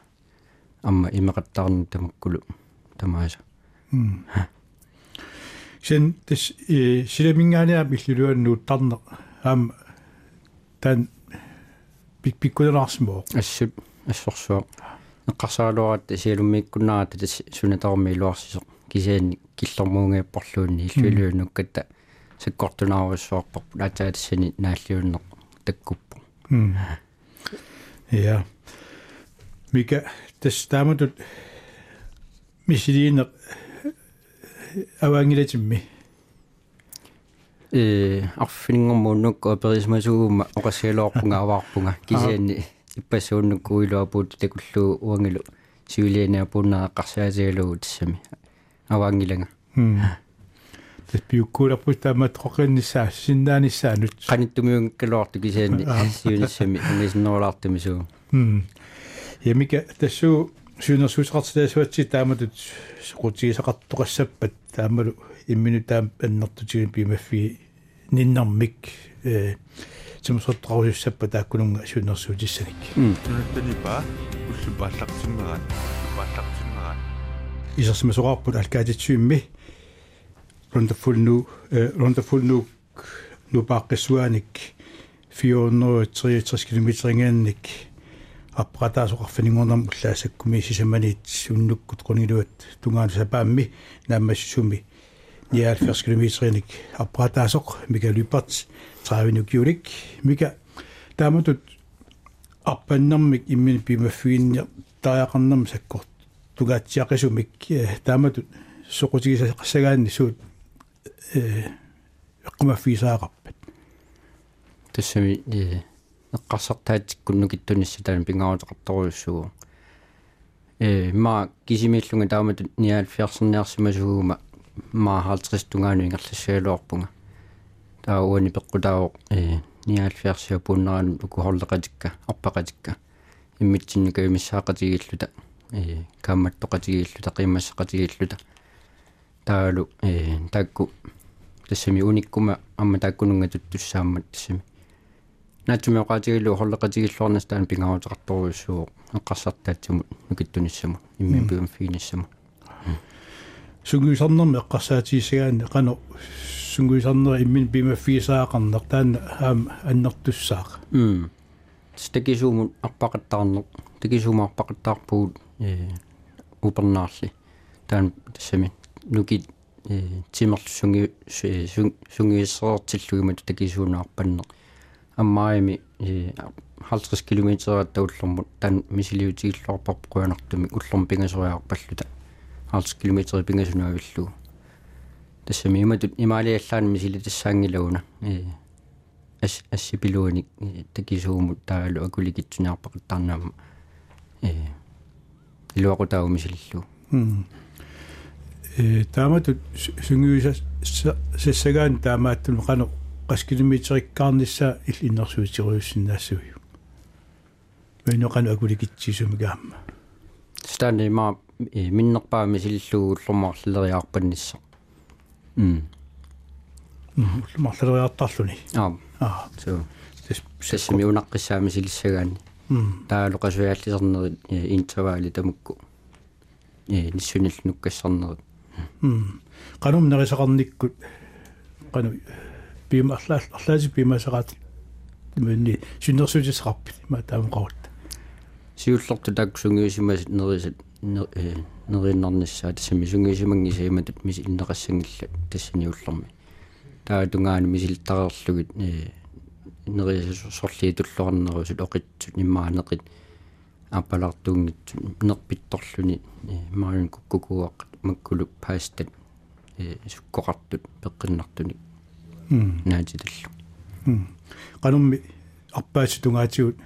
амма имеқаттаарни тамаккулу тамааса сен тис э силеминганиа биллулуаннуут тарне аам тан пик пиккулераарсимо ассут ассорсуа эққарсаалуаrat сиалуммиккунаата тас сунатармилуарсисо кисаани киллэрмуунгиаппарлуунни иллуилуунукката саккортунааруссуарпар латаатассани нааллиуннеқ таккуппу я мика тас тааматут мисилиинеқ аваангилатимми э арфинингэрмууннукку аперисмасуугумма оқассиалоорпунга аваарпунга кисиани иппассууннукку уилуапуут такуллуу уангилу сивилианиапууннаа қарсаатигалугу тассами аваангилага тэс пиуккууларпус таамат қоқиннссаа синнааниссаанут қаниттумиунгккалуарту кисиани сиуниссами унгисиннерулаартами суу ямика тассуу сюнерсуусеқартилаасуатси тааматут сеқутигисақартоқассаппат таамалу иммину таам аннертутигин пимаффи ниннармик э сумсоттарусуссаппа тааккунунга сюнерсуутиссаник тунаттанипа уллупааллартиммерат пааллартиммерат исерсимасоқарпут алкаатитсуимми рондафулну э рондафулну нупааққиссуаник 463 километрингаанник аппаратаасоқарфанингорнам уллаасаккуми сисаманиит суннуккут қунилуат тунгаanu сапаамми нааммассуми 79 километриник аппаратаасоқ микалупарт траавинукиулик мика тааматут аппаннармик иммини пимаффиинни тааяқарнарм саккорт тугаатсиақисумик. Тааматут соқутигисақассагаанни суут э эққумаффисаақарпат тассами э эққарсартаатиккуннукиттунисса таана пингааутеқарторуйуссугу э ма кисимииллунга тааматут 79 ма 50 тунгаanu ингерлассаалуарпунга таа уани пеққутаавоқ э 79 пуннеран укухорлеқатикка арпақатикка иммитсинника имиссаақатигииллута э камматтоқатигииллута қиммассақатигииллута таалу э такку тассами униккума амма таккунунга туттуссааммат тассами наатсумиоqaатигиллу хорлеqatigиллуарнас таан пингааутеқарторуйуссуу эққарсартаатсумут нукиттуниссаму иммиан финиссаму сунгуисарнерми эққарсаатигисагаани қано сунгуисарнери иммин пима фисаақарнер таан аам аннертуссаақ м стекисуумут арпақаттаарнеқ текисуума арпақаттаарпуут э упернаарли таан тассами нуки э тимерлу сунги сунгииссеэртиллугимат текисуунаарпаннеқ аммаими 50 км тауллэрмут таан мисилиутигиллуарпарп куянартуми уллерм пингасуриаарпаллута 50 км пингасунуавиллуу тассами иматут имаалиаллаан мисилитассаангилауна э ас ассипилуаник такисуумут таалу акуликитсуниарпақаттарнаама э илуақутаагу мисиллуу э тааматут сунгиуса сассагаан таамааттун қано qaskilimiiterikkаарnissa illinnersuutiruussinnaassуйу мэнуқан акуликитсисумигаамма стани ма миннерпаами силлуугуллэрмарллериаарпаннисса м уллумарлериартарлуни аа аа so тассами унаққиссаами силиссагаани таалоқасуяаллисернери интаваали тамукку э ниссунил нуккассарнери м qanum nerisaqarnikкут qanu piima арлаа арлааси пимасараат мэнни суннерсуутисеқарпит има таамақарут сиуллорту таксунгиусимас нерисат нериннарниссаа тассами сунгиусимангисаиматут мис иннеқассангилла тассиниуллерми таа тунгаани мисилтарерлугит нерису сорлиитуллорнерусут оқитсут ниммаанеқит аппалартуунгитсут нерпитторлуни мариун куккукуақ маккулу паастат суккоқартут пеққиннартуник наатиталлу qanummi arpaasitунгаатигут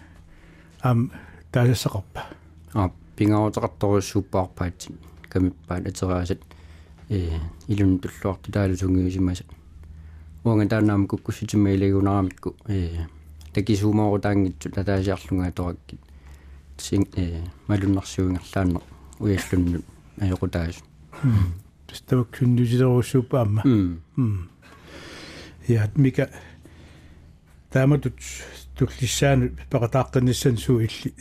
аам таасассақарпа аа пингаарутеқарторуссууппаарпаатсин камиппаат атераасат э илун туллуарту таалу сунгиусимасат. Уанга таанаам куккусситиммаилагунарамикку э такисуумаору таангитсу татаасиарлунгаа тораккит син э малуннарсуингерлаанне уяллуннут аёқутаасу тастава кюннусилеруссууппа амма я мика тааматут туллиссаану пеқатааққинниссан суу илли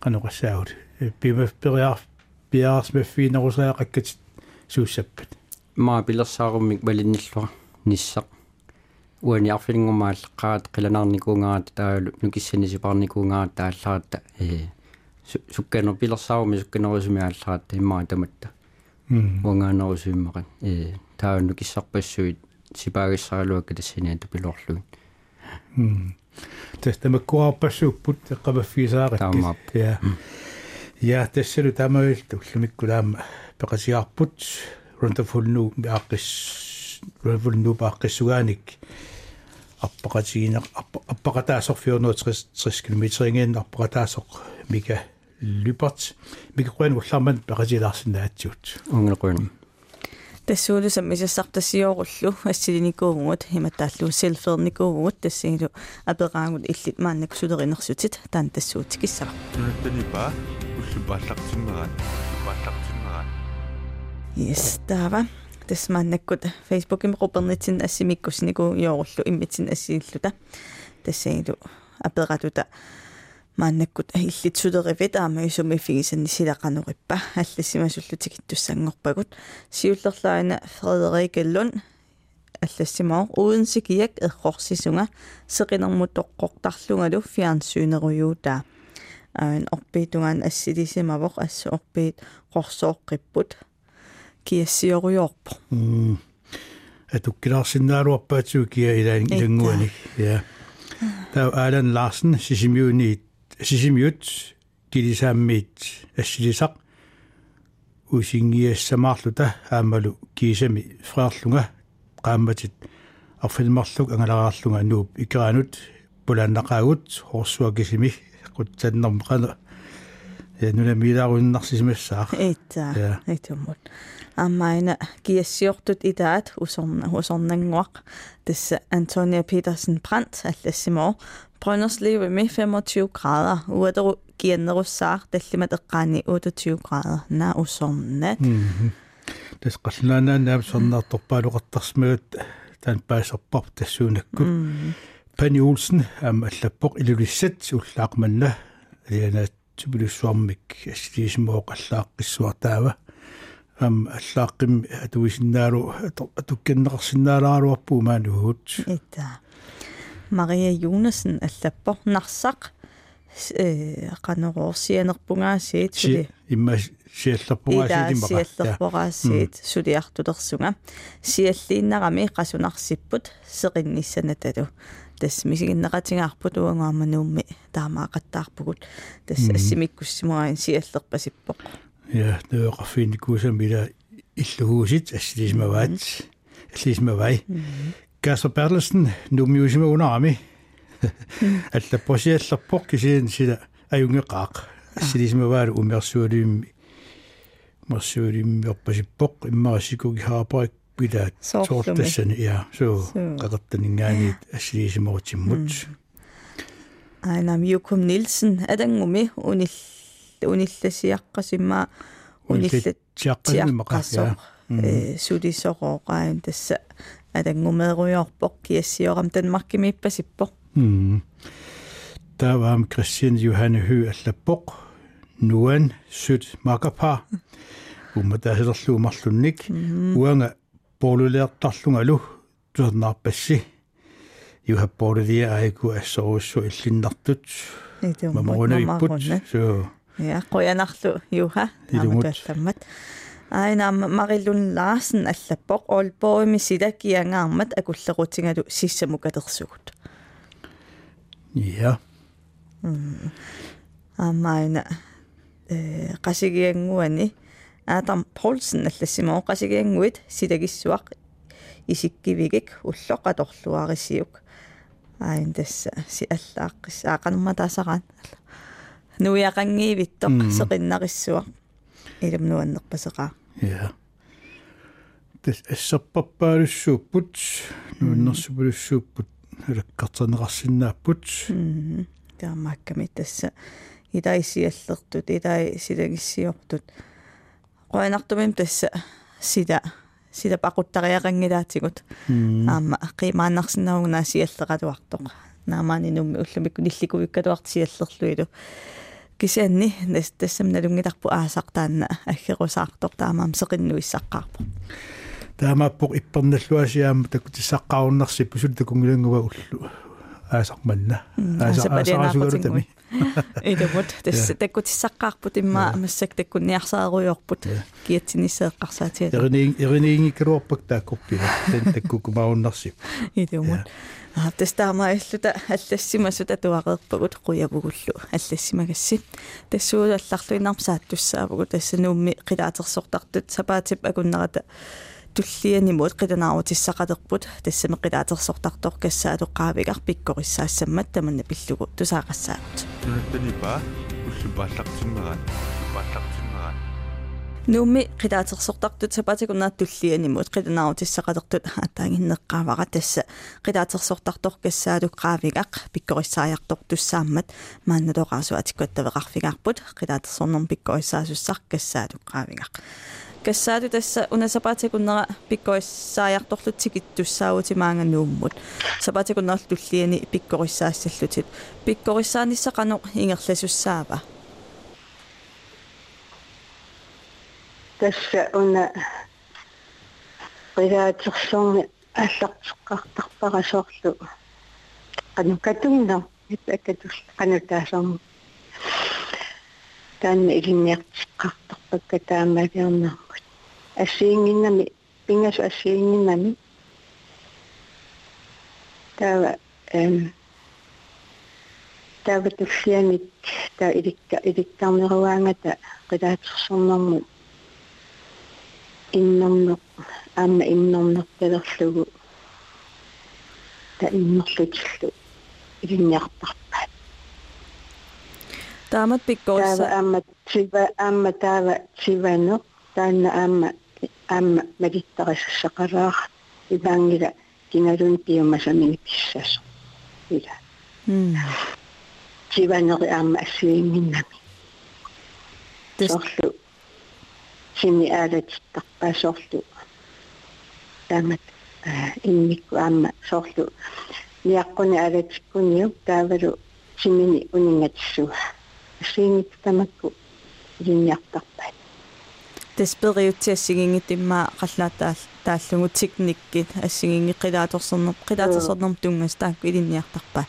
канеқассаагут пима периар пиарс меффинерусаақаккат сууссаппат маа пилерсааруммик валинниллуа ниссақ уани арфилингумааллеққаат қиланаарникуунгаат таалу нукиссанисипарникуунгаат таалларатта э сукканер пилерсааруми сукканерусуми аалларатта иммаа таматта уангаанерусуиммақат э таалу нукиссарпассуит сипаагиссаралуакка тассиниату пилоорлугин тестамаккуарпассууппут эққамаффисааrat я я тассалу тамаилту уллумиккулаама пеқасиарпут рунтафулну ааққис рунтафулну пааққиссугааник аппақатигинеқ аппақатаасорфиорнуутсрис 30 км-ingen аппақатаасоқ мика люперт мика қуан уллаарман пеқасилаарсинаатсуут унгеқуин тассуулусам мисассартассиоруллу ассилиникуугуут химатааллу селферникуугуут тассигилу апераагут иллит мааннак сулеринерсутит таан тассуутикиссава нунаттанипа уллупааллартиммерат пааллартиммерат yes тава тасмааннаккут фейсбуким рупернитсин ассимиккуснику йооруллу иммитсин ассииллута тассигилу аператута мааннаккут иллитсулеривит аама исуми фигисанни силақанериппа аллассимасуллутикиттуссангорпагут сиуллерлаана фредерикеллун аллассимаа ууденсикиак эррорсисунга сеқинермутоққортарлунгалу фиансюнеруюута аан орпиитунгаан ассилисимавоқ ассу орпиит қорсооққиппут киассиоруйорпо атуккилаарсиннаалуарпаатсуу киа илаан илангуаник я таа аалан ларсен сисимиуниит сисимиут килисааммиит ассилисақ усингиассамаарлута аамалу кисами фраарлунга qaammatit арфилмарлук ангалараарлунга нууп икеранут пулааннақаагут хорсуакисими qutsannerm qana я нуна милааруннарсисимассаа ита итуммут аммаина киассиортут итаат усорна усорнангуақ тасса Антония Петерсен Brandt аллассимоо Brønderslev med 25 grader. Uadru giannerussar tallimat eqqaani 28 grader. Na usomnat. Tas qallunaanaanaam sornaartorpaaluqartarsmagut taan paaserpar tassuunakkut. Pani Olsen am allappoq ilulissat ullaaqmanna alianaat tubilussuarmik assiliismoo qallaaqqissuartaava am allaaqim atuisinnaalu atukkanneqarsinnaalaaruarpuu maanuhut. Itta. Maria Jonasen allappo narsaq qanerorsianerpungaasiit suli imma siallerpungaasiit imma siallerpungaasiit suliartulersunga sialliinnarami qasunarsipput seqinnissannatalu тас мисигиннеқатингаарпут уангаамануумми таамаақаттаарпугут. Тас ассимиккуссимуаин сиаллерпасиппоқ я нуэқарфиникуусам ила иллугуусит ассилисмаваат аллисмавай Kasper Bertelsen nummiusima unarami аллаппосиаллерпоқ кисиин сила аюнгеқаақ ассилисмаваалу умерсуалиимми мерсуалиимми орпасиппоқ иммарасикуги хаапарик пилаат соортассани я суу қақаттанингаани ассилисимаватиммут айнам юкум нилсен адангуми унил унилласиаққасимма униллат тиаққасимаққасоо э сулисорооqain тасса атангумееруйорпоқ киассиорам танмаркимиппасиппоқ тааваам кристиан юханне хүй аллаппоқ нуан сут макапа уматаасилерлуумарлунник уанга полулеэртарлунгалу туернаарпасси юхаппоорилия аику ассоруссу иллиннартут маморунавиппут соо я qoyanarlu юха Илумут. таамат аина марилун лаарсен аллаппоq олбоими силакиангаармат акуллерутингалу сиссаму катерсугут ja аамаина э qasigianguani аатам полсен аллассимоо qasigianguit силагиссуақ исиккивигик уллоқаторлуарисиук. Аин тасса си аллааққис аақанерма таасараан нуяқангиивиттоқ сеқиннариссуақ илум нуаннерпасеқаа ja тэс ассарпарпаалуссууппут нуиннэрсупулуссууппут алаккартанеқарсинааппут таамаакками тасса илаисиаллертут илаи силагиссиортут qoinartumim tassa sila sila paquttariaqangilaatигут аама қимааннарсинаугнаа сиаллеқалуартоқ наамаани нумми уллумик нилликувиккалуарт сиаллерлуилу кисианни нас тассам налунгиларпу аасартаанна аггерусаартор таамаам сеқиннуиссаққарпо таамааппоқ ипперналлуасиаама такутиссаққаруннарси пусул такунгилангува уллу аасарманна аасарасугалутами идэмут тасса таккутиссаққарпут имма амассак таккунниарсааруйорпут киатсинissеэққарсаатиа эринии эринingikkaluarpak taakkorpila tan takkukkumarunnarsi идэмут аа тастаама иллута аллассимасута туақерпагут қуявугуллу аллассимагасси. Тассуул алларлуиннарпсааттуссаавгу тассануумми қилаатерсортартут сапаатип акуннерата туллианимут қитанаавутиссақалерпут тассами қилаатерсортартор кассаалуққаавигар пиккориссаассаммат таманна пиллугу тусаақассаат. Нунаттанипа уллупааллартиммерат уллупааллартиммерат нуумми қилаатерсортартут сапаатикуннаат туллианимут қитанаавутиссақалертут атаангиннеққаавара тасса. Қилаатерсортартор кассаалуққаавигақ пиккориссааяртор туссааммат маанналоқаасуатиккуаттавеқарфигаарпут қилаатерсорнерм пиккориссаасуссар кассаалуққаавигақ кассаалу тасса унасапаатикуннера пиккориссааярторлут тикиттуссаавутимаанга нууммут сапаатикуннерл туллиани пиккориссаассаллутит пиккориссааниссақано ингерласуссаава тасса уна qilaatersorni аллартеққартарпарасоорлу qaну катунна ипакатус qaну таасарму таанна илинниартеққартарпакка таамаалиорнармут ассиингиннами пингасу ассиингиннами тава эм тава туффиамит та иликка иликтарнеруаангата qilaatersornarmut иннэрнеқ аама иннэрнерталерлугу та иннерлутиллу илинниартарпаат таамат пиккорисса таава аама тива аама таава тивано таанна аама аама магиттарissaqalaar ивангила киналун пиумасамини писсасо ила. Тиванери аама ассуингиннами сорлу сими аалатиттарпаасоорлу таамат инникку аама соорлу ниаққуни аалатиккуниу таавалу симини унингатиссуа сиингит тамакку линниартарпаат таспериутсиассигингит имма қаллаатаа тааллугу тикниккит ассигинги қилааторсернер қилааторсернер тунгас таакку илинниартарпаат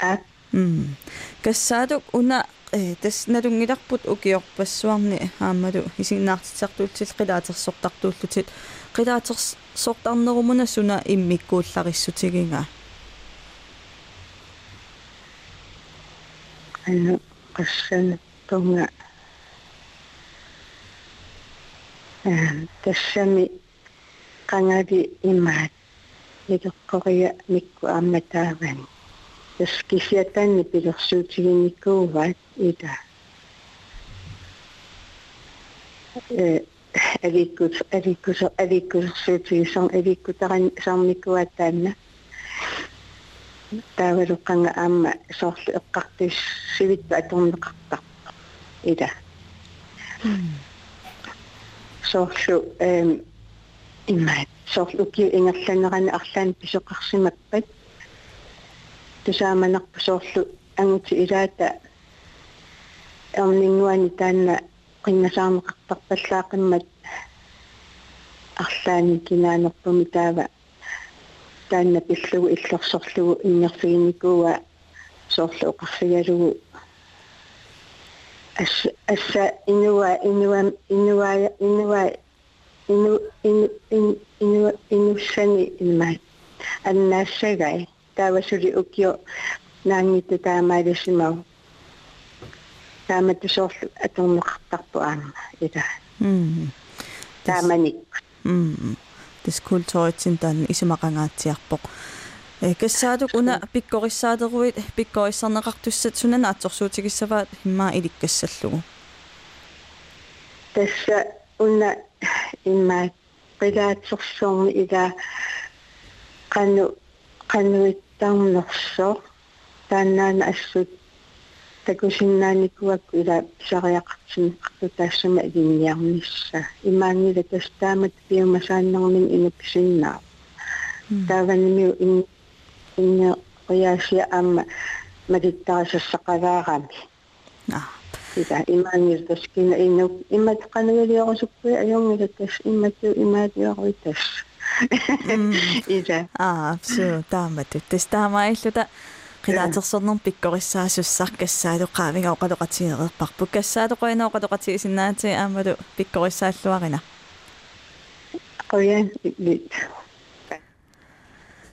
а? М кассаалук уна э тас налунгиларпут укиорпассуарни аамалу исигнаартитсартуутсил қилаатерсортартууллутит қилаатерсортарнерумуна суна أن قسمتم تسمي قنادي إمات لتقرية مكو أمتابن تسكيسيتان بلغسوتي نكوفات إذا Elikut, elikut, elikut, elikut, elikut, elikut, elikut, elikut, elikut, elikut, таавалуққанга аама соорлу эққартис сивитпа аторнеқартар ида соорлу эм иммаат соорлу ки ингерланерани арлаан писоқарсимаппат тусааманарпу соорлу ангути илаата эрнингуани таанна qinnasaarneqartarpallaaqimmat арлаани кинаанерпуми таава таанна пиллугу иллорсорлугу иннерфигиникууа соорлу оқарфигалугу ас асса инуа инуа инуа инуа ину ину ину инуссани имма аннаассагай таавасули укио наангиту таамаалисимау тааматусоорлу аторнеқартарпу аама ила м тааманик м дискулторитсин таан исумақангаатсиарпоқ э кассаатук уна пиккорissaateruit пиккориссарнеқартуссат сунана атсорсуутигиссаваат химмаа иликкассаллугу тасса уна имма qilaatsорсуорми ила qanu qanuittaarnerso тааннаана ассут такусиннааникуак ила сариақартинеқарту таассама илинниарнисса имаангила тастаамат пиумасааннэрмин инапсиннаа тааванимиу ин инне қияасия аама малиттарасассақалаарами а ила имаангил таскина инну иммат қанавилиорусуккуи ajorngila тас иммату имаатиоруитас ила аа су таамату тастаамаиллута qilaatersornerm pikkorissaasussak kassaaluqaamiga oqaloqatinereerparpu kassaaluqoina oqaloqatigisinnaati aamalu pikkorissaalluarina qoyan lit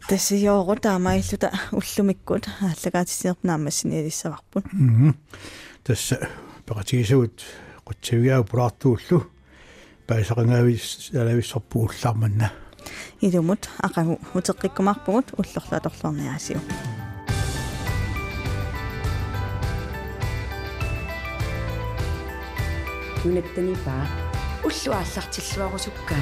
тассиоору таамаиллута уллумиккут ааллагаатисиерпнаамассиниалиссаварпут тасса пеқатигисагут қутсавигаа пулаартууллу паисақангаавис алависсорпу уллаарманна илумут ақагу 눈에 뜨니 봐 올라와 싹 질수하고 줄까